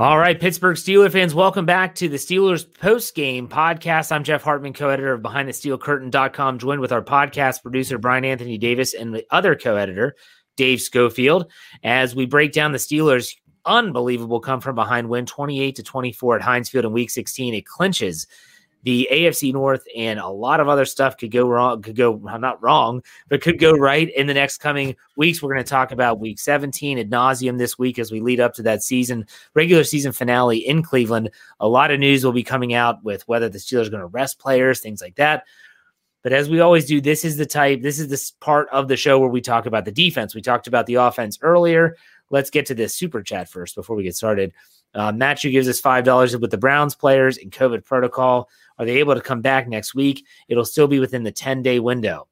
All right, Pittsburgh Steelers fans, welcome back to the Steelers post game podcast. I'm Jeff Hartman, co editor of BehindTheSteelCurtain.com, joined with our podcast producer, Brian Anthony Davis, and the other co editor, Dave Schofield, as we break down the Steelers' unbelievable come from behind win 28 to 24 at Heinz Field in week 16. It clinches the AFC North and a lot of other stuff could go wrong, could go not wrong, but could go right in the next coming weeks. We're going to talk about week 17 ad nauseum this week as we lead up to that season, regular season finale in Cleveland. A lot of news will be coming out with whether the Steelers are going to rest players, things like that. But as we always do, this is the type, this is this part of the show where we talk about the defense. We talked about the offense earlier. Let's get to this super chat first before we get started. Uh, Matthew gives us $5 with the Browns players in COVID protocol. Are they able to come back next week? It'll still be within the 10 day window.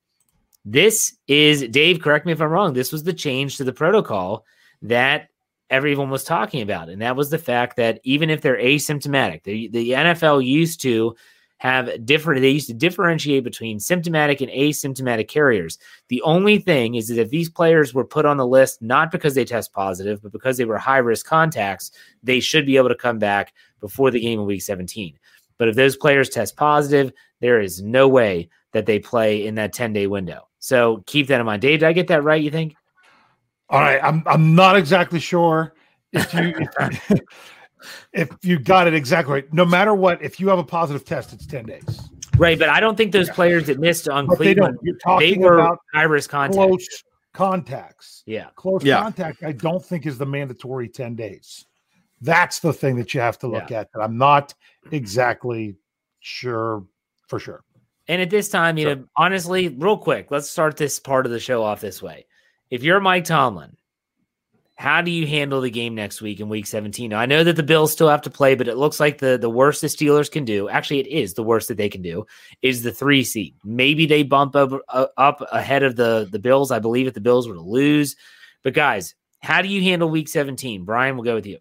This is, Dave, correct me if I'm wrong. This was the change to the protocol that everyone was talking about. And that was the fact that even if they're asymptomatic, the, the NFL used to have different, they used to differentiate between symptomatic and asymptomatic carriers. The only thing is that if these players were put on the list, not because they test positive, but because they were high risk contacts, they should be able to come back before the game of week 17. But if those players test positive, there is no way that they play in that 10 day window. So keep that in mind. Dave, did I get that right? You think? All right. I'm, I'm not exactly sure if you, if, if you got it exactly right. No matter what, if you have a positive test, it's 10 days. Right. But I don't think those players that missed on but Cleveland, they, they were high risk contacts. Close contacts. Yeah. Close yeah. contact, I don't think is the mandatory 10 days. That's the thing that you have to look yeah. at. That I'm not exactly sure for sure. And at this time, you sure. know, honestly, real quick, let's start this part of the show off this way. If you're Mike Tomlin, how do you handle the game next week in week 17? Now, I know that the Bills still have to play, but it looks like the, the worst the Steelers can do, actually, it is the worst that they can do, is the three seed. Maybe they bump up, uh, up ahead of the, the Bills. I believe if the Bills were to lose. But guys, how do you handle week 17? Brian, we'll go with you.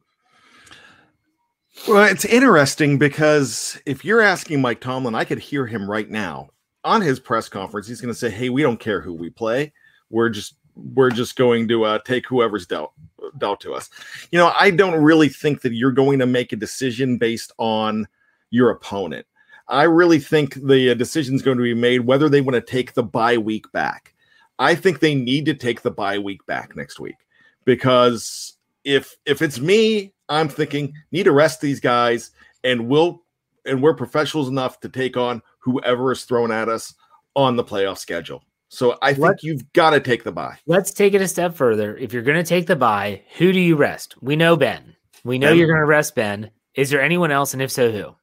Well, it's interesting because if you're asking Mike Tomlin, I could hear him right now on his press conference. He's going to say, "Hey, we don't care who we play. We're just we're just going to uh, take whoever's dealt dealt to us." You know, I don't really think that you're going to make a decision based on your opponent. I really think the uh, decision is going to be made whether they want to take the bye week back. I think they need to take the bye week back next week because if if it's me, I'm thinking need to rest these guys, and we'll and we're professionals enough to take on whoever is thrown at us on the playoff schedule. So I think Let's, you've got to take the bye. Let's take it a step further. If you're going to take the bye, who do you rest? We know Ben. We know ben. you're going to rest Ben. Is there anyone else, and if so, who?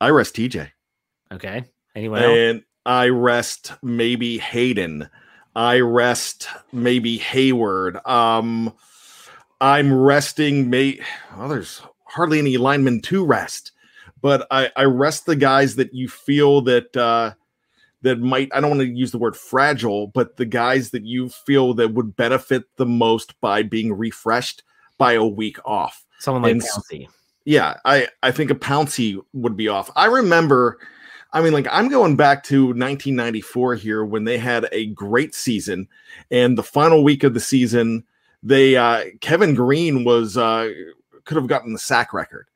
I rest TJ. Okay. Anyone else? And I rest maybe Haden. I rest maybe Heyward. Um, I'm resting. May well, there's hardly any linemen to rest, but I, I rest the guys that you feel that uh, that might. I don't want to use the word fragile, but the guys that you feel that would benefit the most by being refreshed by a week off. Someone like and, Pouncey. Yeah, I I think a Pouncey would be off. I remember. I mean, like I'm going back to 1994 here when they had a great season, and the final week of the season they uh, Kevin Greene was uh, could have gotten the sack record,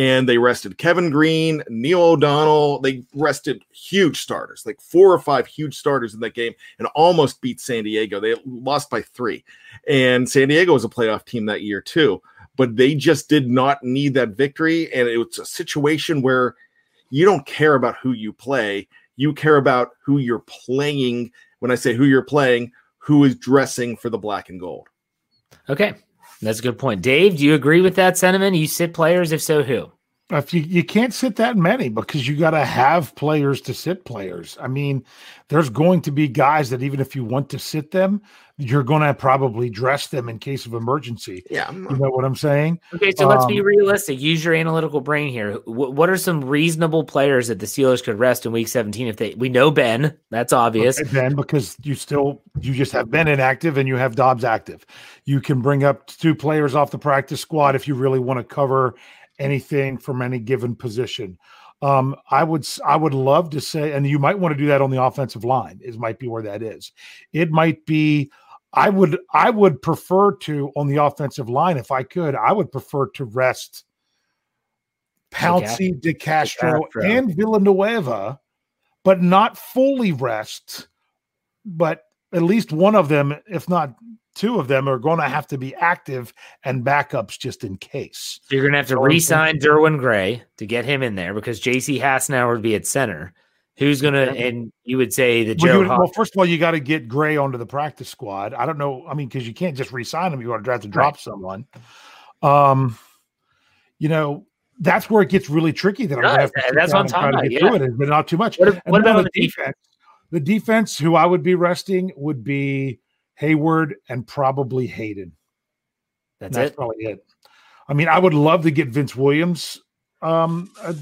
and they rested Kevin Greene, Neil O'Donnell. They rested huge starters, like four or five huge starters in that game, and almost beat San Diego. They lost by three, and San Diego was a playoff team that year too. But they just did not need that victory, and it was a situation where you don't care about who you play, you care about who you're playing. When I say who you're playing, who is dressing for the black and gold. Okay. That's a good point. Dave, do you agree with that sentiment? You sit players? If so, who? If you, you can't sit that many because you got to have players to sit players. I mean, there's going to be guys that even if you want to sit them, you're going to probably dress them in case of emergency. Yeah. You know what I'm saying? Okay. So um, let's be um, realistic. Use your analytical brain here. W- what are some reasonable players that the Steelers could rest in week 17 if they, we know Ben, that's obvious. Okay, ben, because you still, you just have Ben inactive and you have Dobbs active. You can bring up two players off the practice squad if you really want to cover anything from any given position. Um, I would I would love to say, and you might want to do that on the offensive line. Is might be where that is. It might be I would I would prefer to on the offensive line if I could I would prefer to rest Pouncey, DeCastro, and Villanueva, but not fully rest. But at least one of them, if not two of them, are going to have to be active and backups just in case. You're going to have to re-sign Derwin Gray to get him in there because J.C. Hassenauer would be at center. Who's going to? And you would say that well, Joe. Would, well, first of all, you got to get Gray onto the practice squad. I don't know. I mean, because you can't just re-sign him. You want to have to drop right. someone. Um, you know, that's where it gets really tricky. That I'm no, gonna have to that's I'm talking about. Yeah. It, but not too much. What, what about the defense? defense? The defense, who I would be resting, would be Heyward and probably Haden. That's, that's it. probably it. I mean, I would love to get Vince Williams um, a,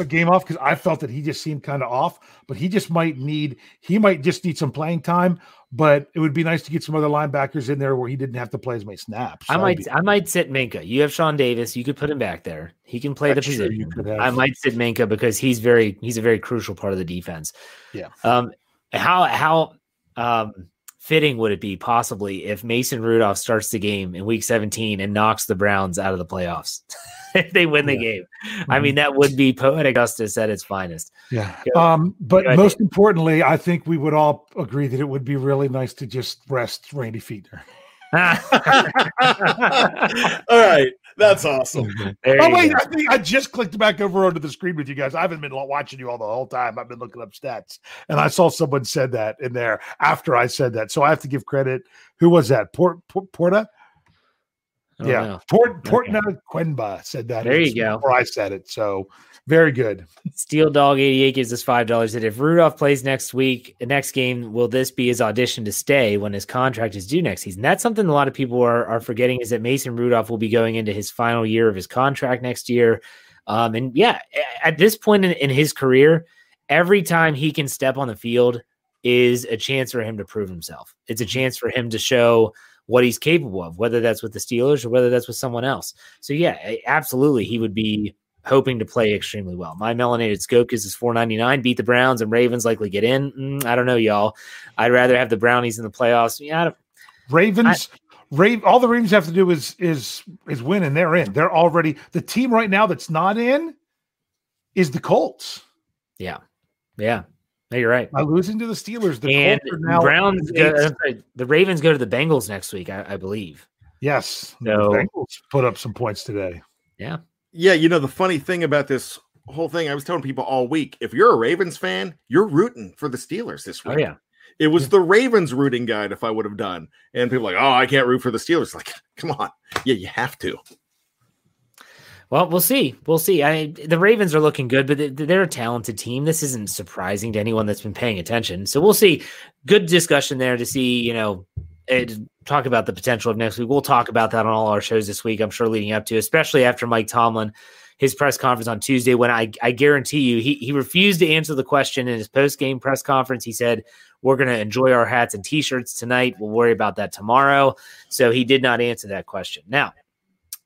a game off because I felt that he just seemed kind of off, but he just might need he might just need some playing time. But it would be nice to get some other linebackers in there where he didn't have to play as many snaps. I might be, I might sit Minkah. You have Sean Davis. You could put him back there. He can play the position. I might sit Minkah because he's very he's a very crucial part of the defense. Yeah. Um. How how um fitting would it be possibly if Mason Rudolph starts the game in week 17 and knocks the Browns out of the playoffs? if they win the yeah. game. Mm-hmm. I mean, that would be poetic justice at its finest. Yeah. Um, but most importantly, I think we would all agree that it would be really nice to just rest Randy Fichtner. all right. That's awesome. Mm-hmm. oh wait, go. I think I just clicked back over onto the screen with you guys. I haven't been watching you all the whole time. I've been looking up stats, and I saw someone said that in there after I said that. So I have to give credit. Who was that? Port, Port Porta? Yeah, know. Port Portna okay. Quenba said that. There you go. Before I said it, so very good. Steel Dog eighty eight gives us five dollars. That if Rudolph plays next week, the next game, will this be his audition to stay when his contract is due next season? That's something a lot of people are are forgetting is that Mason Rudolph will be going into his final year of his contract next year. Um, and yeah, at this point in, in his career, every time he can step on the field is a chance for him to prove himself. It's a chance for him to show what he's capable of, whether that's with the Steelers or whether that's with someone else. So yeah, absolutely, he would be hoping to play extremely well. My melanated scope is 499. Beat the Browns and Ravens likely get in. Mm, I don't know, y'all. I'd rather have the Brownies in the playoffs. Yeah, Ravens. I, Rave, all the Ravens have to do is is is win, and they're in. They're already the team right now that's not in is the Colts. Yeah, yeah. No, you're right. By losing to the Steelers, the and Browns, go, the Ravens go to the Bengals next week, I, I believe. Yes, so, the Bengals put up some points today. Yeah, yeah. You know the funny thing about this whole thing, I was telling people all week: if you're a Ravens fan, you're rooting for the Steelers this oh, week. Oh yeah. It was yeah. the Ravens rooting guide if I would have done. And people like, oh, I can't root for the Steelers. Like, come on. Yeah, you have to. Well, we'll see. We'll see. I the Ravens are looking good, but they're a talented team. This isn't surprising to anyone that's been paying attention. So we'll see. Good discussion there to see. You know, talk about the potential of next week. We'll talk about that on all our shows this week. I'm sure leading up to, especially after Mike Tomlin, his press conference on Tuesday. When I I guarantee you, he he refused to answer the question in his post game press conference. He said, "We're going to enjoy our hats and t-shirts tonight. We'll worry about that tomorrow." So he did not answer that question. Now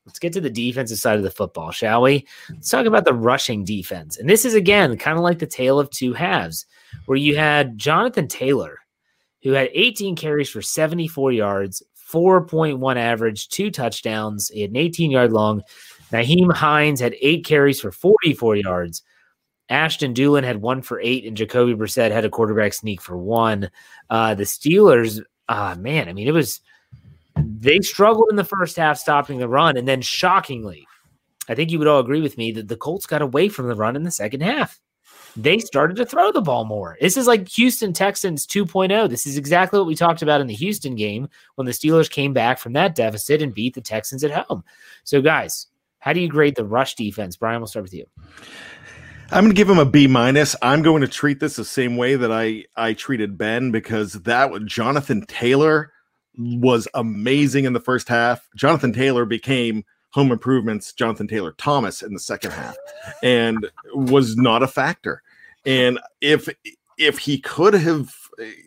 Let's get to the defensive side of the football, shall we? Let's talk about the rushing defense. And this is, again, kind of like the tale of two halves, where you had Jonathan Taylor, who had 18 carries for 74 yards, 4.1 average, two touchdowns. He had an 18 yard long. Nyheim Hines had eight carries for 44 yards. Ashton Dulin had one for eight, and Jacoby Brissett had a quarterback sneak for one. Uh, the Steelers, uh, man, I mean, it was they struggled in the first half stopping the run, and then shockingly, I think you would all agree with me that the Colts got away from the run in the second half. They started to throw the ball more. This is like Houston Texans 2.0. This is exactly what we talked about in the Houston game when the Steelers came back from that deficit and beat the Texans at home. So, guys, how do you grade the rush defense? Brian, we'll start with you. I'm going to give him a B minus. I'm going to treat this the same way that I I treated Ben because that was Jonathan Taylor was amazing in the first half. Jonathan Taylor became home improvements Jonathan Taylor Thomas in the second half and was not a factor. And if if he could have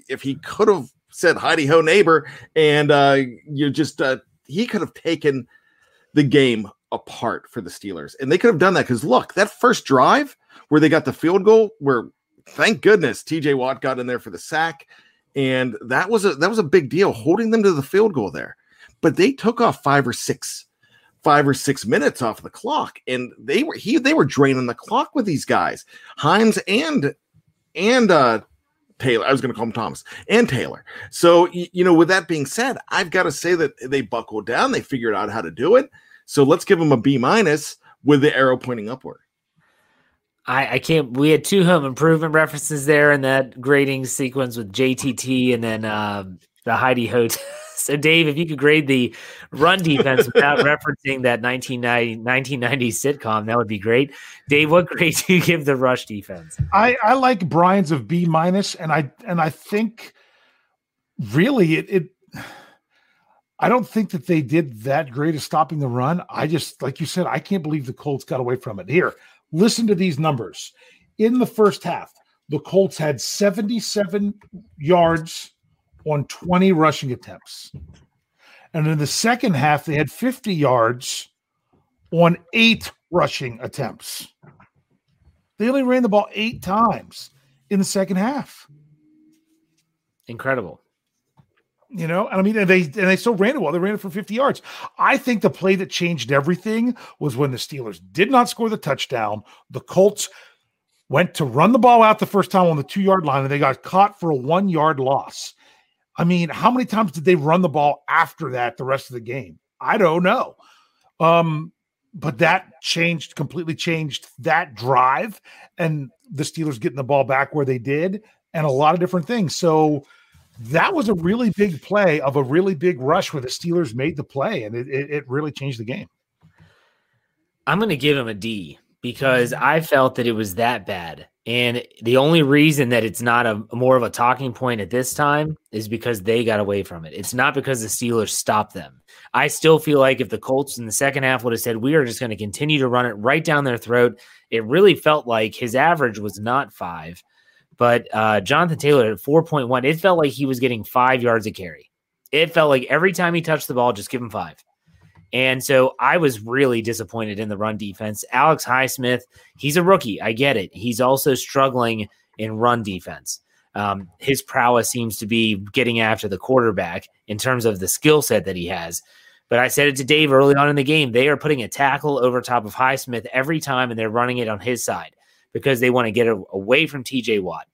if he could have said Heidi ho neighbor and uh you just uh he could have taken the game apart for the Steelers. And they could have done that because look, that first drive where they got the field goal, where thank goodness TJ Watt got in there for the sack and that was a that was a big deal holding them to the field goal there but they took off five or six five or six minutes off the clock, and they were he they were draining the clock with these guys, Hines and and uh Taylor. I was going to call him Thomas and Taylor. So, you know, with that being said, I've got to say that they buckled down. They figured out how to do it. So let's give them a B minus with the arrow pointing upward. I, I can't. We had two home improvement references there in that grading sequence with JTT and then uh, the Heidi Hotel. So, Dave, if you could grade the run defense without referencing that 1990, 1990 sitcom, that would be great. Dave, what grade do you give the rush defense? I, I like Brian's of B minus, and I and I think really it, it I don't think that they did that great of stopping the run. I just, like you said, I can't believe the Colts got away from it. Here, listen to these numbers. In the first half, the Colts had 77 yards on 20 rushing attempts. And in the second half, they had 50 yards on eight rushing attempts. They only ran the ball eight times in the second half. Incredible. You know, and I mean, and they and they still ran it well. They ran it for 50 yards. I think the play that changed everything was when the Steelers did not score the touchdown. The Colts went to run the ball out the first time on the two yard line, and they got caught for a one yard loss. I mean, how many times did they run the ball after that the rest of the game? I don't know. Um, but that changed completely changed that drive and the Steelers getting the ball back where they did and a lot of different things. So that was a really big play of a really big rush where the Steelers made the play and it, it, it really changed the game. I'm going to give him a D because I felt that it was that bad. And the only reason that it's not a more of a talking point at this time is because they got away from it. It's not because the Steelers stopped them. I still feel like if the Colts in the second half would have said, we are just going to continue to run it right down their throat, it really felt like his average was not five. But uh, Jonathan Taylor at 4.1, it felt like he was getting five yards a carry. It felt like every time he touched the ball, just give him five. And so I was really disappointed in the run defense. Alex Highsmith, he's a rookie. I get it. He's also struggling in run defense. Um, his prowess seems to be getting after the quarterback in terms of the skill set that he has. But I said it to Dave early on in the game. They are putting a tackle over top of Highsmith every time, and they're running it on his side because they want to get away from TJ Watt.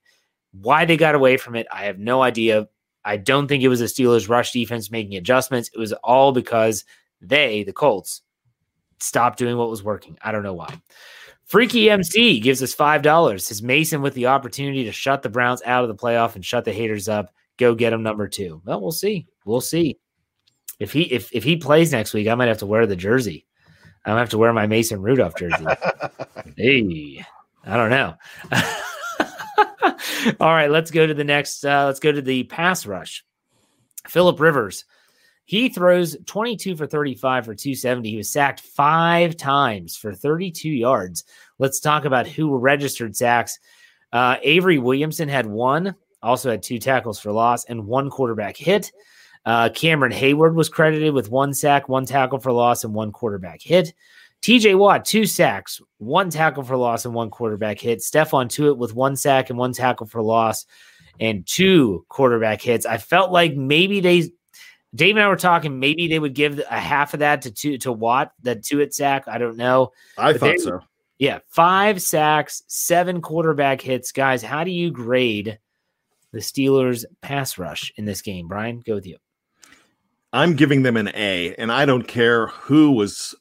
Why they got away from it, I have no idea. I don't think it was the Steelers' rush defense making adjustments. It was all because they, the Colts, stopped doing what was working. I don't know why. Freaky MC gives us $5. His Mason with the opportunity to shut the Browns out of the playoff and shut the haters up. Go get him number two. Well, we'll see. We'll see. If he if if he plays next week, I might have to wear the jersey. I might have to wear my Mason Rudolph jersey. hey, I don't know. All right, let's go to the next. Uh, let's go to the pass rush. Philip Rivers he throws 22 for 35 for 270. He was sacked five times for 32 yards. Let's talk about who registered sacks. Uh, Avery Williamson had one, also had two tackles for loss and one quarterback hit. Uh, Cameron Heyward was credited with one sack, one tackle for loss, and one quarterback hit. TJ Watt, two sacks, one tackle for loss, and one quarterback hit. Stephon Tuitt with one sack and one tackle for loss and two quarterback hits. I felt like maybe they Dave and I were talking. Maybe they would give a half of that to to, to Watt, that Tuitt sack. I don't know. I but thought they, so. Yeah, five sacks, seven quarterback hits, guys. How do you grade the Steelers' pass rush in this game? Brian, go with you. I'm giving them an A, and I don't care who was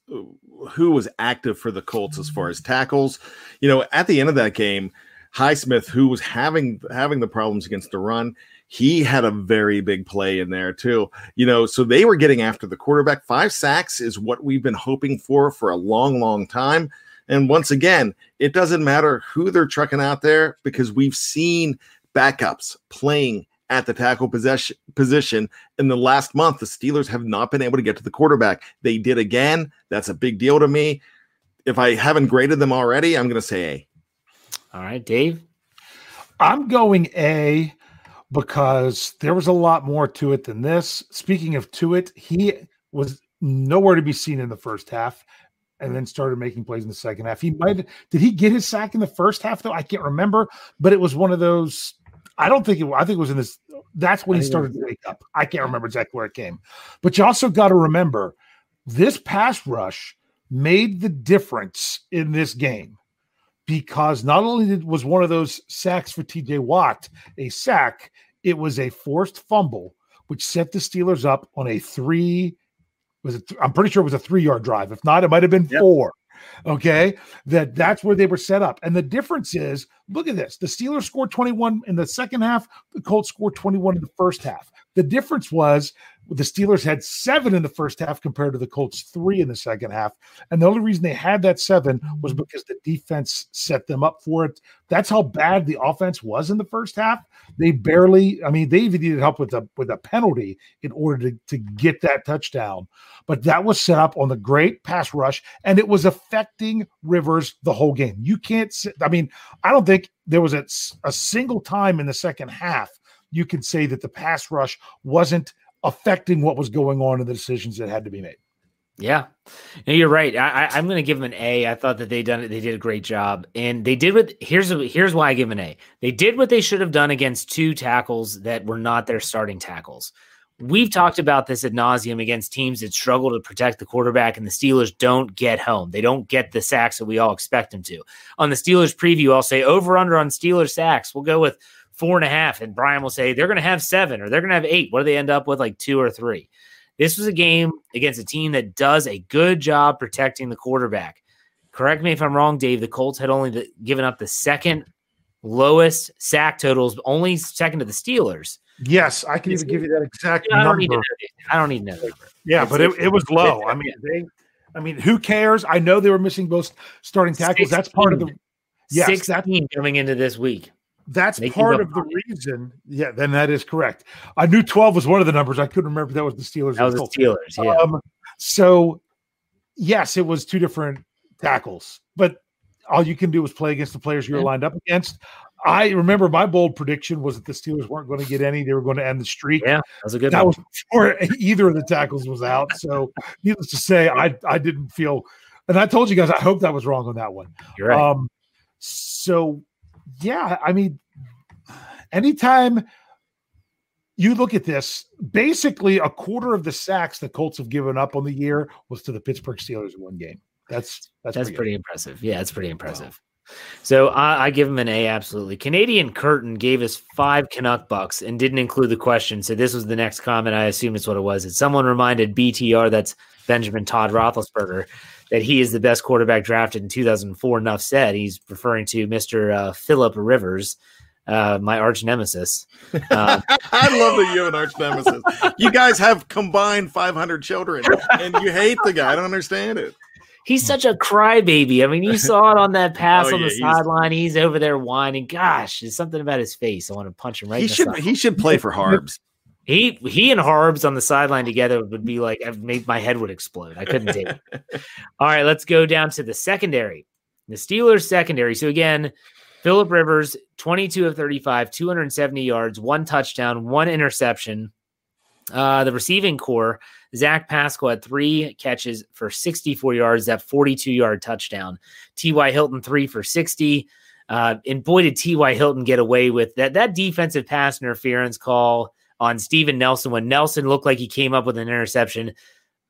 who was active for the Colts as far as tackles. You know, at the end of that game, Highsmith, who was having having the problems against the run, he had a very big play in there too. You know, so they were getting after the quarterback. Five sacks is what we've been hoping for for a long, long time. And once again, it doesn't matter who they're trucking out there because we've seen backups playing at the tackle possession position in the last month. The Steelers have not been able to get to the quarterback. They did again. That's a big deal to me. If I haven't graded them already, I'm going to say A. All right, Dave. I'm going A because there was a lot more to it than this. Speaking of to it, he was nowhere to be seen in the first half and then started making plays in the second half. He might did he get his sack in the first half though? I can't remember, but it was one of those I don't think it I think it was in this that's when he started to wake up. I can't remember exactly where it came. But you also got to remember this pass rush made the difference in this game because not only did, was one of those sacks for TJ Watt a sack, it was a forced fumble, which set the Steelers up on a three. Was it? I'm pretty sure it was a three yard drive. If not, it might have been yep. four. Okay, that that's where they were set up, and the difference is, look at this: the Steelers scored 21 in the second half, the Colts scored 21 in the first half. The difference was the Steelers had seven in the first half compared to the Colts three in the second half. And the only reason they had that seven was mm-hmm. because the defense set them up for it. That's how bad the offense was in the first half. They barely, I mean, they even needed help with a with a penalty in order to, to get that touchdown. But that was set up on the great pass rush, and it was affecting Rivers the whole game. You can't sit, I mean, I don't think there was a, a single time in the second half you can say that the pass rush wasn't affecting what was going on in the decisions that had to be made. Yeah, no, you're right. I, am going to give them an A. I thought that they done it. They did a great job, and they did what. Here's here's why I give them an A. They did what they should have done against two tackles that were not their starting tackles. We've talked about this ad nauseum against teams that struggle to protect the quarterback, and the Steelers don't get home. They don't get the sacks that we all expect them to. On the Steelers preview, I'll say over under on Steelers sacks. We'll go with four and a half, and Brian will say they're going to have seven or they're going to have eight. What do they end up with? Like two or three. This was a game against a team that does a good job protecting the quarterback. Correct me if I'm wrong, Dave. The Colts had only the, given up the second lowest sack totals, only second to the Steelers. Yes, I can even give you that exact I don't Need to know, I don't need to know. Yeah, it's, but it, it was low. I mean, they, I mean, who cares? I know they were missing both starting tackles. 16, that's part of the. Yes, 16 coming into this week. That's part of the reason. Yeah, then that is correct. I knew 12 was one of the numbers. I couldn't remember that was the Steelers. That was the Steelers, yeah. Um, so, yes, it was two different tackles, but all you can do is play against the players you're yeah. lined up against. I remember my bold prediction was that the Steelers weren't going to get any; they were going to end the streak. Yeah, that was a good. That one. was before either of the tackles was out. So, needless to say, I I didn't feel, and I told you guys I hope that was wrong on that one. You're right. Um, so yeah, I mean, anytime you look at this, basically a quarter of the sacks the Colts have given up on the year was to the Pittsburgh Steelers in one game. That's that's, that's pretty, pretty impressive. Yeah, it's pretty impressive. Wow. So I, I, give him an A. Absolutely. Canadian Curtain gave us five Canuck bucks and didn't include the question. So this was the next comment. I assume it's what it was. That someone reminded BTR, that's Benjamin Todd Roethlisberger, that he is the best quarterback drafted in 2004. Enough said. He's referring to Mr. Uh, Philip Rivers, uh, my arch nemesis. Uh, I love that you have an arch nemesis. You guys have combined 500 children, and you hate the guy. I don't understand it. He's such a crybaby. I mean, you saw it on that pass oh, on yeah, the sideline. He's over there whining. Gosh, there's something about his face. I want to punch him right. He should. He should play for Harbs. He he and Harbs on the sideline together would be like I've made my head would explode. I couldn't take it. All right, let's go down to the secondary. The Steelers secondary. So again, Philip Rivers, 22 of 35, 270 yards, one touchdown, one interception. Uh, the receiving corps, Zach Pascal had three catches for 64 yards, that 42 yard touchdown. T.Y. Hilton, three for 60. Uh, and boy, did T.Y. Hilton get away with that. That defensive pass interference call on Steven Nelson when Nelson looked like he came up with an interception.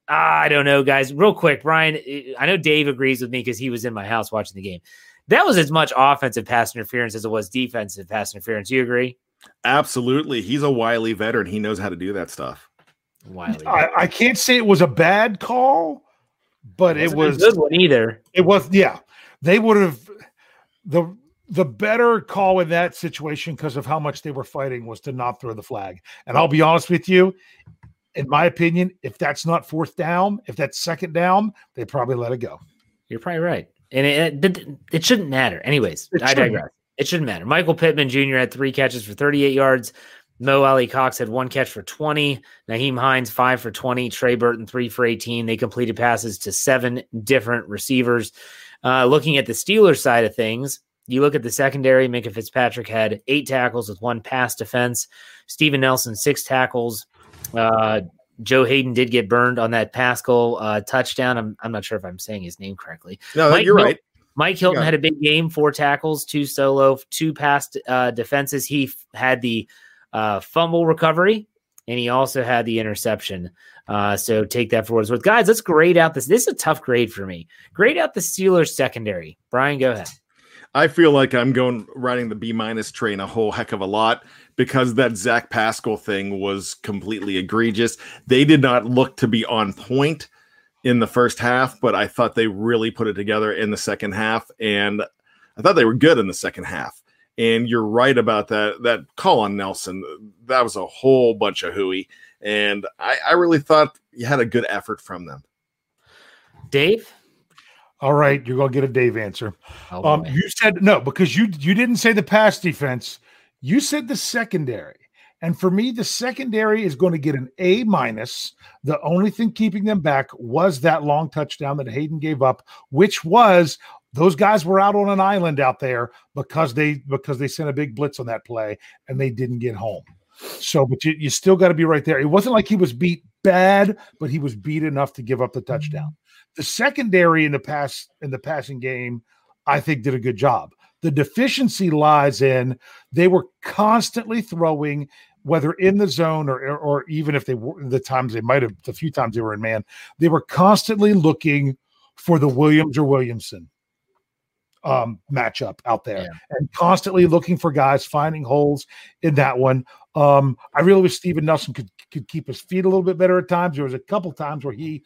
Ah, I don't know, guys. Real quick, Brian, eh, I know Dave agrees with me because he was in my house watching the game. That was as much offensive pass interference as it was defensive pass interference. You agree? Absolutely. He's a wily veteran. He knows how to do that stuff. Wily. I, I can't say it was a bad call, but it, it was a good one either. It was, yeah. They would have the the better call in that situation because of how much they were fighting was to not throw the flag. And I'll be honest with you, in my opinion, if that's not fourth down, if that's second down, they probably let it go. You're probably right. And it, it, it shouldn't matter. Anyways, it I digress. It shouldn't matter. Michael Pittman Jr. had three catches for 38 yards. Mo Alie-Cox had one catch for 20. Nyheim Hines, five for 20. Trey Burton, three for 18. They completed passes to seven different receivers. Uh, looking at the Steelers side of things, you look at the secondary, Minkah Fitzpatrick had eight tackles with one pass defense. Steven Nelson, six tackles. Uh, Joe Haden did get burned on that Pascal uh, touchdown. I'm, I'm not sure if I'm saying his name correctly. No, Mike you're right. Mike Hilton had a big game, four tackles, two solo, two pass uh, defenses. He f- had the uh, fumble recovery and he also had the interception. Uh, so take that for what it's worth. Guys, let's grade out this. This is a tough grade for me. Grade out the Steelers secondary. Brian, go ahead. I feel like I'm going riding the B minus train a whole heck of a lot because that Zach Pascal thing was completely egregious. They did not look to be on point in the first half, but I thought they really put it together in the second half, and I thought they were good in the second half. And you're right about that. That call on Nelson, that was a whole bunch of hooey. And I, I really thought you had a good effort from them. Dave? All right, you're gonna get a Dave answer. Oh, um, you said no because you you didn't say the pass defense. You said the secondary, and for me, the secondary is going to get an A minus. The only thing keeping them back was that long touchdown that Haden gave up, which was those guys were out on an island out there because they because they sent a big blitz on that play and they didn't get home. So, but you, you still got to be right there. It wasn't like he was beat bad, but he was beat enough to give up the touchdown. The secondary in the pass in the passing game, I think, did a good job. The deficiency lies in they were constantly throwing, whether in the zone or or even if they were the times they might have the few times they were in man, they were constantly looking for the Williams or Williamson um, matchup out there yeah. and constantly looking for guys, finding holes in that one. Um, I really wish Steven Nelson could could keep his feet a little bit better at times. There was a couple times where he.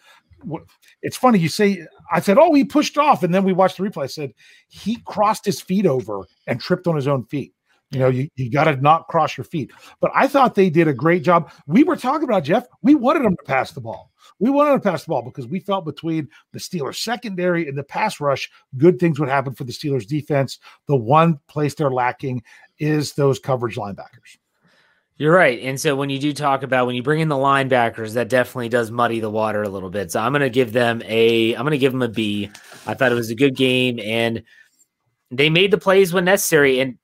It's funny you say. I said, "Oh, he pushed off," and then we watched the replay. I said he crossed his feet over and tripped on his own feet. You know, you, you got to not cross your feet. But I thought they did a great job. We were talking about Jeff. We wanted them to pass the ball. We wanted to pass the ball because we felt between the Steelers secondary and the pass rush, good things would happen for the Steelers defense. The one place they're lacking is those coverage linebackers. You're right. And so when you do talk about when you bring in the linebackers, that definitely does muddy the water a little bit. So I'm going to give them a I'm going to give them a B. I thought it was a good game and they made the plays when necessary and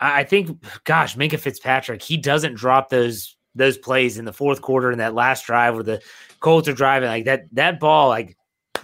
I think gosh, Minkah Fitzpatrick, he doesn't drop those those plays in the fourth quarter in that last drive where the Colts are driving like that that ball like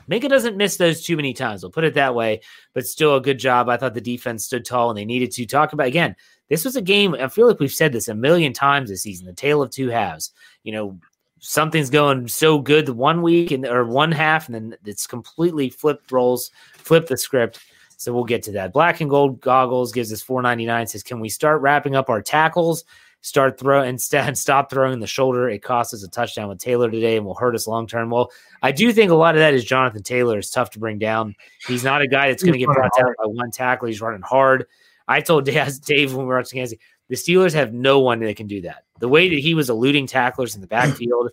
Minkah doesn't miss those too many times. We'll put it that way, but still a good job. I thought the defense stood tall and they needed to talk about again this was a game. I feel like we've said this a million times this season. The tale of two halves. You know, something's going so good one week and or one half, and then it's completely flipped roles, flip the script. So we'll get to that. Black and gold goggles gives us 499. Says, can we start wrapping up our tackles? Start throw instead stop throwing the shoulder. It cost us a touchdown with Taylor today and will hurt us long term. Well, I do think a lot of that is Jonathan Taylor is tough to bring down. He's not a guy that's going to get brought down by one tackle. He's running hard. I told Dave when we were watching Kansas, the Steelers have no one that can do that. The way that he was eluding tacklers in the backfield,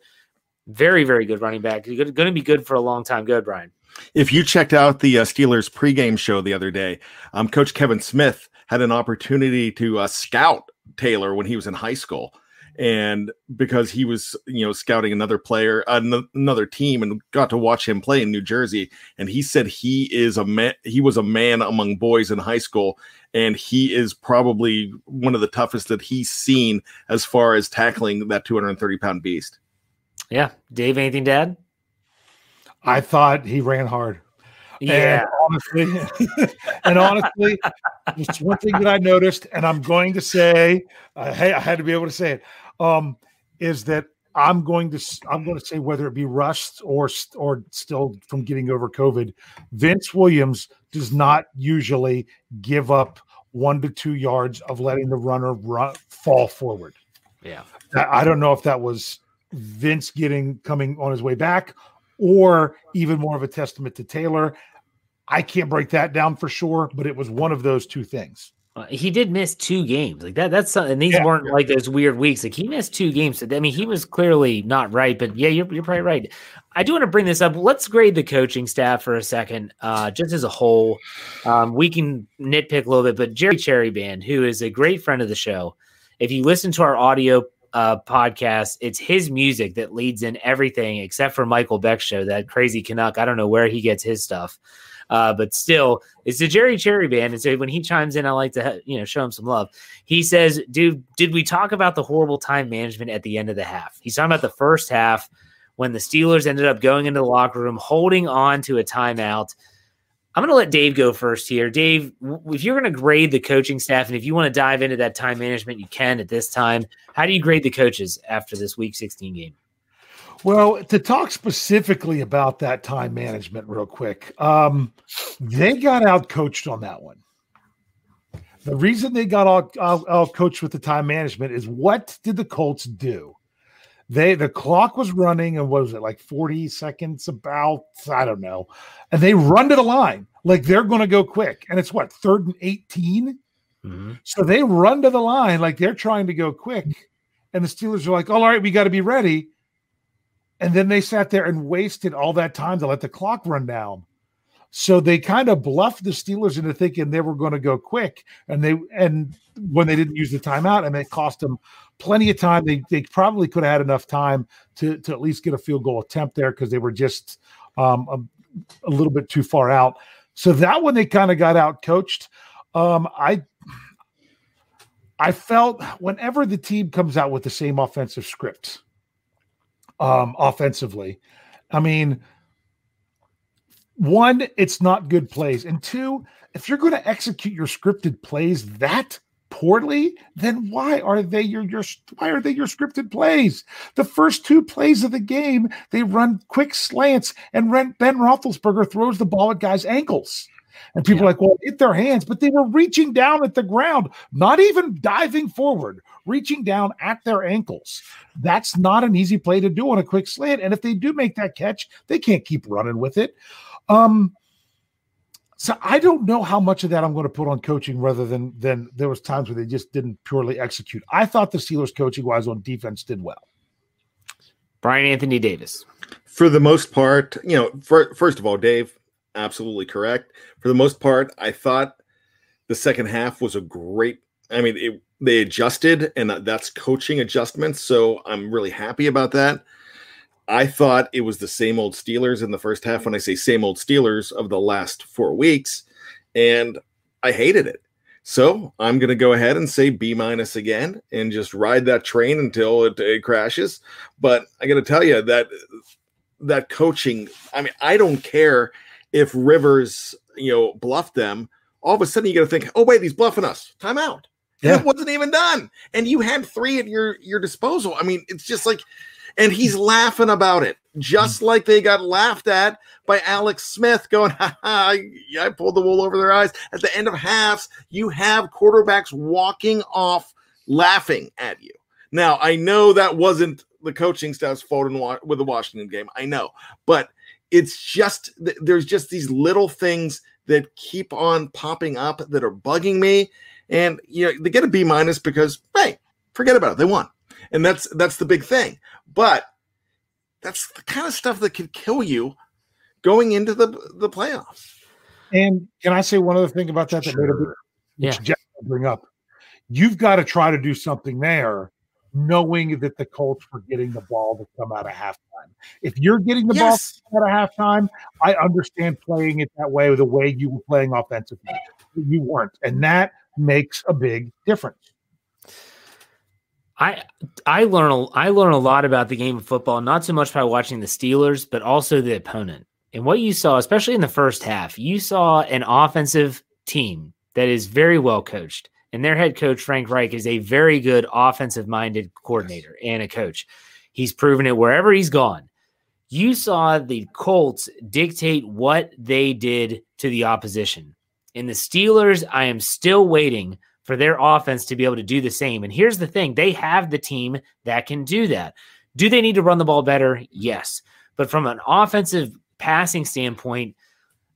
very, very good running back. Going to be good for a long time. Good, Brian. If you checked out the uh, Steelers pregame show the other day, um, Coach Kevin Smith had an opportunity to uh, scout Taylor when he was in high school. And because he was you know scouting another player another team and got to watch him play in New Jersey. And he said he is a man he was a man among boys in high school. And he is probably one of the toughest that he's seen as far as tackling that 230 pound beast. Yeah. Dave anything dad I thought he ran hard yeah. And honestly, and honestly, it's one thing that I noticed, and I'm going to say, uh, hey, I had to be able to say it um, is that I'm going to I'm going to say whether it be rust or or still from getting over COVID, Vince Williams does not usually give up one to two yards of letting the runner run fall forward. Yeah, I don't know if that was Vince getting coming on his way back, or even more of a testament to Taylor. I can't break that down for sure, but it was one of those two things. Uh, he did miss two games like that. That's and these yeah, weren't like those weird weeks. Like he missed two games. I mean, he was clearly not right. But yeah, you're you're probably right. I do want to bring this up. Let's grade the coaching staff for a second, uh, just as a whole. Um, we can nitpick a little bit, but Jerry Cherryband, who is a great friend of the show, if you listen to our audio uh, podcast, it's his music that leads in everything except for Michael Beck's show, that crazy Canuck. I don't know where he gets his stuff. Uh, but still, it's the Jerry Cherry band. And so when he chimes in, I like to you know show him some love. He says, "Dude, did we talk about the horrible time management at the end of the half? He's talking about the first half when the Steelers ended up going into the locker room, holding on to a timeout." I'm going to let Dave go first here. Dave, if you're going to grade the coaching staff and if you want to dive into that time management, you can at this time. How do you grade the coaches after this week 16 game? Well, to talk specifically about that time management, real quick, um, they got out coached on that one. The reason they got out, out coached with the time management is what did the Colts do? They the clock was running and what was it like 40 seconds about I don't know. And they run to the line like they're going to go quick. And it's what third and 18. Mm-hmm. So they run to the line like they're trying to go quick. And the Steelers are like, all right, we got to be ready. And then they sat there and wasted all that time to let the clock run down. So they kind of bluffed the Steelers into thinking they were going to go quick, and they and when they didn't use the timeout, and it cost them plenty of time. They they probably could have had enough time to to at least get a field goal attempt there because they were just um, a, a, little bit too far out. So that one they kind of got out coached. Um, I I felt whenever the team comes out with the same offensive script, um, offensively. I mean, one, it's not good plays. And two, if you're going to execute your scripted plays that poorly, then why are they your your why are they your scripted plays? The first two plays of the game, they run quick slants, and Ben Roethlisberger throws the ball at guys' ankles. And people yeah. are like, well, hit their hands, but they were reaching down at the ground, not even diving forward, reaching down at their ankles. That's not an easy play to do on a quick slant. And if they do make that catch, they can't keep running with it. Um, so I don't know how much of that I'm going to put on coaching rather than than there was times where they just didn't purely execute. I thought the Steelers coaching wise on defense did well. Brian Anthony Davis. For the most part, you know, for, first of all, Dave, absolutely correct. For the most part, I thought the second half was a great. I mean, it, they adjusted, and that's coaching adjustments. So I'm really happy about that. I thought it was the same old Steelers in the first half. When I say same old Steelers of the last four weeks, and I hated it. So I'm going to go ahead and say B minus again and just ride that train until it, it crashes. But I got to tell you that that coaching. I mean, I don't care if Rivers, you know, bluffed them, all of a sudden you got to think, oh wait, he's bluffing us. Time out. Yeah. It wasn't even done, and you had three at your your disposal. I mean, it's just like, and he's laughing about it, just mm-hmm. like they got laughed at by Alex Smith, going, ha, ha I pulled the wool over their eyes. At the end of halves, you have quarterbacks walking off laughing at you. Now, I know that wasn't the coaching staff's fault in, with the Washington game. I know, but it's just there's just these little things that keep on popping up that are bugging me and you know they get a b minus because hey forget about it they won and that's that's the big thing but that's the kind of stuff that could kill you going into the the playoffs and can i say one other thing about that sure. that made a bit, yeah. Jeff bring up you've got to try to do something there knowing that the Colts were getting the ball to come out of halftime. If you're getting the yes. ball out of halftime, I understand playing it that way, the way you were playing offensively. You weren't, and that makes a big difference. I I learn a, I learn a lot about the game of football, not so much by watching the Steelers, but also the opponent. And what you saw, especially in the first half, you saw an offensive team that is very well coached and their head coach, Frank Reich, is a very good offensive minded coordinator and a coach. He's proven it wherever he's gone. You saw the Colts dictate what they did to the opposition. In the Steelers, I am still waiting for their offense to be able to do the same. And here's the thing they have the team that can do that. Do they need to run the ball better? Yes. But from an offensive passing standpoint,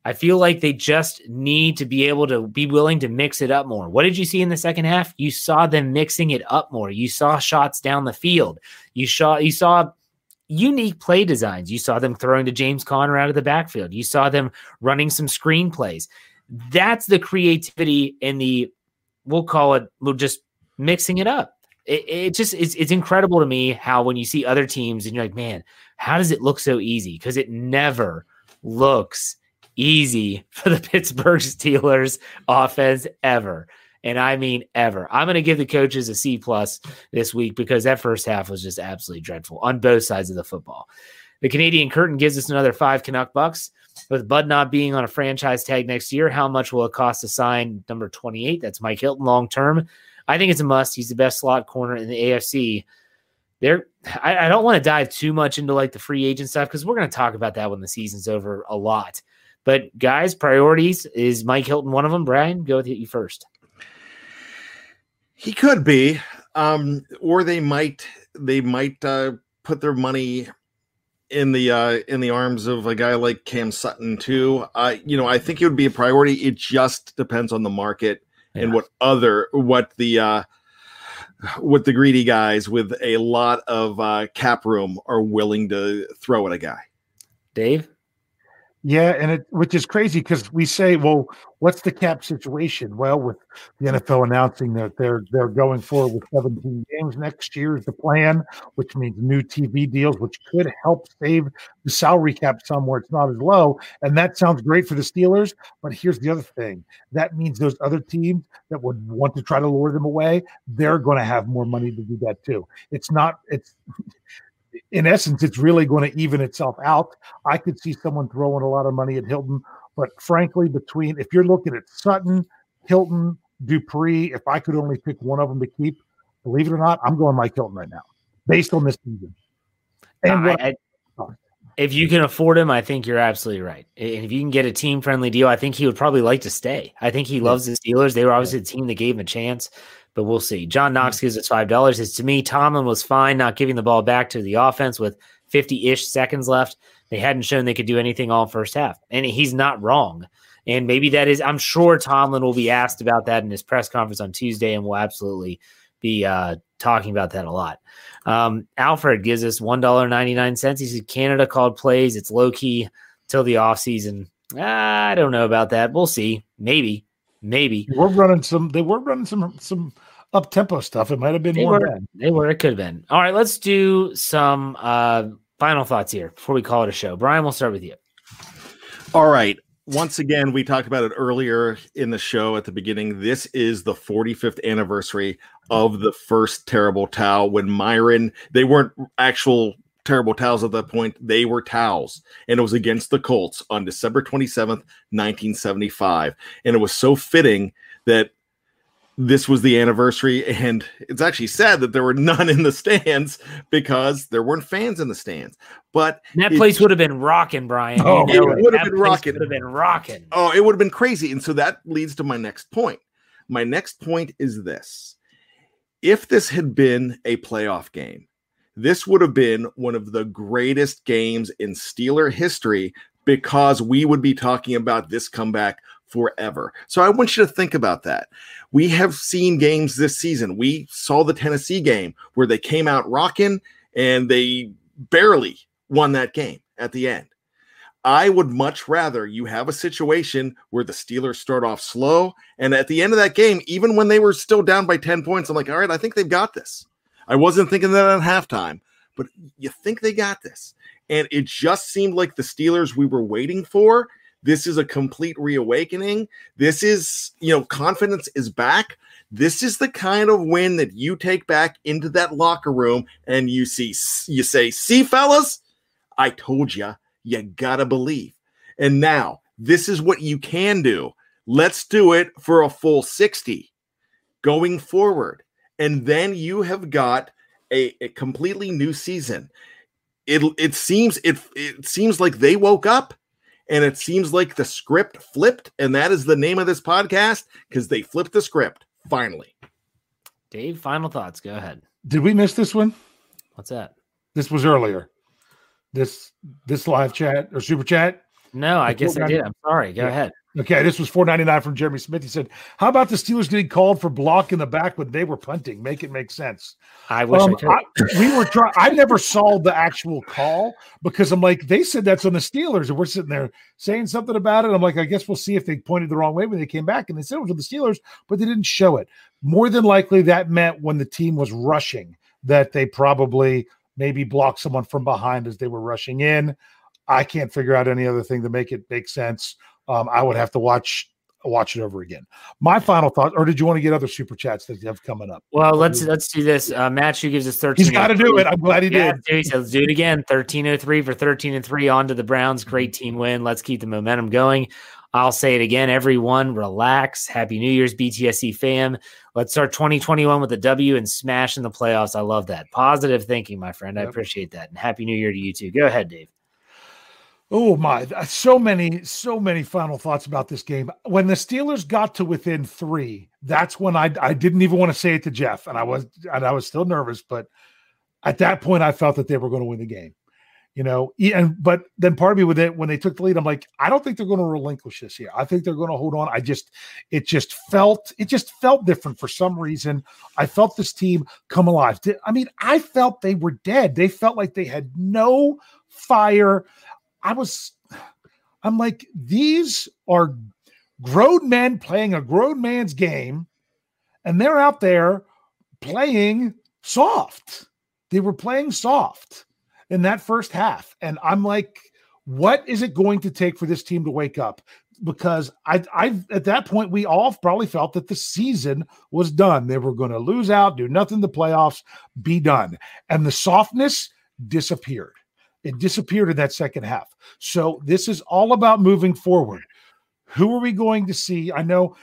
I feel like they just need to be able to be willing to mix it up more. What did you see in the second half? You saw them mixing it up more. You saw shots down the field. You saw you saw unique play designs. You saw them throwing to James Conner out of the backfield. You saw them running some screenplays. That's the creativity and the we'll call it we'll just mixing it up. It, it just it's, it's incredible to me how when you see other teams and you're like, man, how does it look so easy? Because it never looks easy for the Pittsburgh Steelers offense ever. And I mean ever. I'm going to give the coaches a C plus this week because that first half was just absolutely dreadful on both sides of the football. The Canadian curtain gives us another five Canuck bucks. With Bud not being on a franchise tag next year, how much will it cost to sign number 28? That's Mike Hilton long term. I think it's a must. He's the best slot corner in the AFC. There, I, I don't want to dive too much into like the free agent stuff because we're going to talk about that when the season's over a lot. But guys, priorities is Mike Hilton one of them. Brian, go with you first. He could be, um, or they might they might uh, put their money in the uh, in the arms of a guy like Cam Sutton too. I you know I think it would be a priority. It just depends on the market yeah. and what other what the uh, what the greedy guys with a lot of uh, cap room are willing to throw at a guy. Dave. Yeah, and it which is crazy because we say, well, what's the cap situation? Well, with the NFL announcing that they're they're going forward with 17 games next year is the plan, which means new TV deals, which could help save the salary cap somewhere it's not as low. And that sounds great for the Steelers. But here's the other thing: that means those other teams that would want to try to lure them away, they're going to have more money to do that too. It's not it's in essence, it's really going to even itself out. I could see someone throwing a lot of money at Hilton, but frankly, between if you're looking at Sutton, Hilton, Dupree, if I could only pick one of them to keep, believe it or not, I'm going Mike Hilton right now, based on this season. And I, I, if you can afford him, I think you're absolutely right. And if you can get a team friendly deal, I think he would probably like to stay. I think he loves the Steelers. They were obviously the team that gave him a chance but we'll see. John Knox mm-hmm. gives us five dollars. Is to me, Tomlin was fine not giving the ball back to the offense with 50-ish seconds left. They hadn't shown they could do anything all first half. And he's not wrong. And maybe that is, I'm sure Tomlin will be asked about that in his press conference on Tuesday, and will absolutely be uh, talking about that a lot. Um, Alfred gives us $1.99. He said Canada called plays. It's low key till the offseason. I don't know about that. We'll see. Maybe. Maybe. We're running some they were running some some up tempo stuff. It might have been they more were, bad. They were. It could have been. All right, let's do some uh, final thoughts here before we call it a show. Brian, we'll start with you. All right. Once again, we talked about it earlier in the show at the beginning. This is the 45th anniversary of the first terrible towel when Myron, they weren't actual terrible towels at that point. They were towels. And it was against the Colts on December 27th, 1975. And it was so fitting that this was the anniversary. And it's actually sad that there were none in the stands because there weren't fans in the stands. But that place would have been rocking brian. Oh you know, it would have been rocking. would have been rocking. Oh it would have been crazy. And so that leads to my next point. My next point is this. If this had been a playoff game this would have been one of the greatest games in steeler history because we would be talking about this comeback forever. So I want you to think about that. We have seen games this season. We saw the Tennessee game where they came out rocking and they barely won that game at the end. I would much rather you have a situation where the Steelers start off slow and at the end of that game, even when they were still down by 10 points, I'm like, all right, I think they've got this. I wasn't thinking that at halftime, but you think they got this. And it just seemed like the Steelers we were waiting for this is a complete reawakening. This is, you know, confidence is back. This is the kind of win that you take back into that locker room and you see, you say, see, fellas, I told you, you gotta believe. And now this is what you can do. Let's do it for a full 60 going forward. And then you have got a, a completely new season. It, it seems it, it seems like they woke up and it seems like the script flipped, and that is the name of this podcast because they flipped the script finally. Dave, final thoughts. Go ahead. Did we miss this one? What's that? This was earlier. This this live chat or super chat. No, I guess I did. I'm sorry. Go yeah. ahead. Okay, this was 499 from Jeremy Smith. He said, How about the Steelers getting called for block in the back when they were punting? Make it make sense. I wish um, I could. I, we were trying, I never saw the actual call because I'm like, they said that's on the Steelers, and we're sitting there saying something about it. I'm like, I guess we'll see if they pointed the wrong way when they came back, and they said it was on the Steelers, but they didn't show it. More than likely, that meant when the team was rushing, that they probably maybe blocked someone from behind as they were rushing in. I can't figure out any other thing to make it make sense. Um, I would have to watch watch it over again. My final thought, or did you want to get other super chats that you have coming up? Well, let's let's do this. Uh, Matthew gives us thirteen. He's got to do it. I'm glad he yeah, did. So let's do it again. Thirteen oh three for thirteen and three. On to the Browns. Great team win. Let's keep the momentum going. I'll say it again. Everyone, relax. Happy New Year's, BTSC fam. Let's start 2021 with a W and smash in the playoffs. I love that. Positive thinking, my friend. I appreciate that. And Happy New Year to you too. Go ahead, Dave. Oh my, uh, so many, so many final thoughts about this game. When the Steelers got to within three, that's when I I didn't even want to say it to Jeff, and I was and I was still nervous, but at that point I felt that they were going to win the game. You know, and but then part of me with it when they took the lead, I'm like, I don't think they're going to relinquish this here. I think they're going to hold on. I just, it just felt, it just felt different for some reason. I felt this team come alive. I mean, I felt they were dead. They felt like they had no fire. I was, I'm like, these are grown men playing a grown man's game, and they're out there playing soft. They were playing soft in that first half. And I'm like, what is it going to take for this team to wake up? Because I, I, at that point, we all probably felt that the season was done. They were going to lose out, do nothing the playoffs, be done. And the softness disappeared. It disappeared in that second half. So this is all about moving forward. Who are we going to see? I know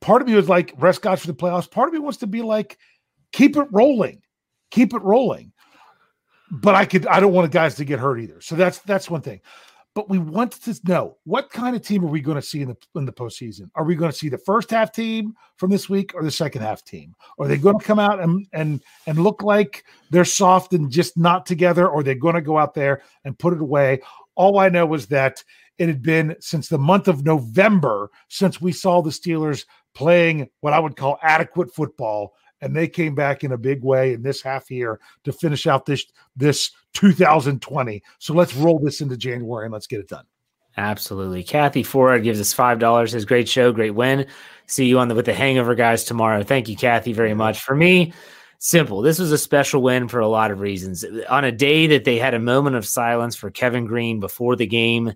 part of me was like rest guys for the playoffs. Part of me wants to be like, keep it rolling, keep it rolling. But I could I don't want the guys to get hurt either. So that's that's one thing. But we want to know what kind of team are we going to see in the in the postseason? Are we going to see the first half team from this week or the second half team? Are they going to come out and and and look like they're soft and just not together, or they're going to go out there and put it away? All I know is that it had been since the month of November since we saw the Steelers playing what I would call adequate football and they came back in a big way in this half year to finish out this this 2020. So let's roll this into January and let's get it done. Absolutely. Kathy Ford gives us five dollars. Says great show, great win. See you on the with the hangover guys tomorrow. Thank you, Kathy, very much. For me, simple. This was a special win for a lot of reasons. On a day that they had a moment of silence for Kevin Greene before the game,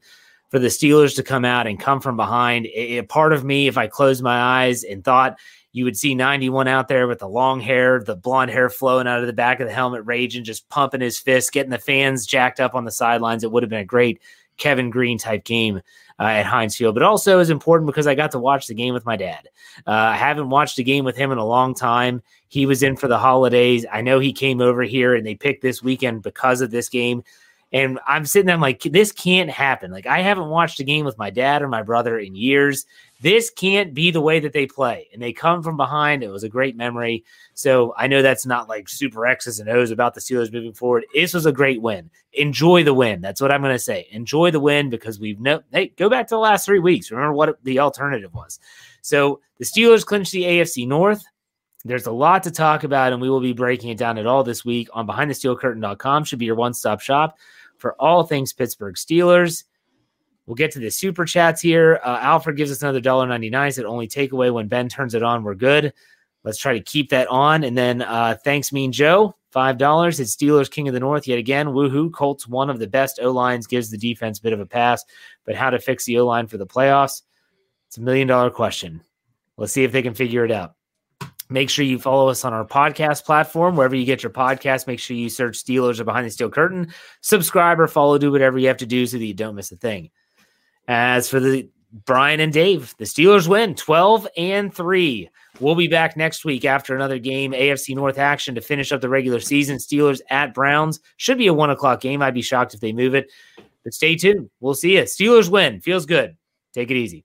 for the Steelers to come out and come from behind, a part of me, if I closed my eyes and thought you would see 91 out there with the long hair, the blonde hair flowing out of the back of the helmet, raging, just pumping his fist, getting the fans jacked up on the sidelines. It would have been a great Kevin Greene type game uh, at Heinz Field, but also is important because I got to watch the game with my dad. Uh, I haven't watched a game with him in a long time. He was in for the holidays. I know he came over here and they picked this weekend because of this game. And I'm sitting there, I'm like, this can't happen. Like, I haven't watched a game with my dad or my brother in years. This can't be the way that they play. And they come from behind. It was a great memory. So I know that's not like super X's and O's about the Steelers moving forward. This was a great win. Enjoy the win. That's what I'm going to say. Enjoy the win because we've no, hey, go back to the last three weeks. Remember what the alternative was. So the Steelers clinched the AFC North. There's a lot to talk about, and we will be breaking it down at all this week on BehindTheSteelCurtain.com. Should be your one stop shop for all things Pittsburgh Steelers. We'll get to the super chats here. Uh, Alfred gives us another dollar ninety nine. Said only takeaway when Ben turns it on. We're good. Let's try to keep that on. And then uh, thanks, Mean Joe, five dollars. It's Steelers King of the North yet again. Woohoo! Colts one of the best O lines gives the defense a bit of a pass, but how to fix the O line for the playoffs? It's a million dollar question. Let's see if they can figure it out. Make sure you follow us on our podcast platform, wherever you get your podcast. Make sure you search Steelers or Behind the Steel Curtain. Subscribe or follow, do whatever you have to do so that you don't miss a thing. As for the Brian and Dave, the Steelers win 12 and 3. We'll be back next week after another game, AFC North action to finish up the regular season. Steelers at Browns should be a one o'clock game. I'd be shocked if they move it, but stay tuned. We'll see you. Steelers win. Feels good. Take it easy.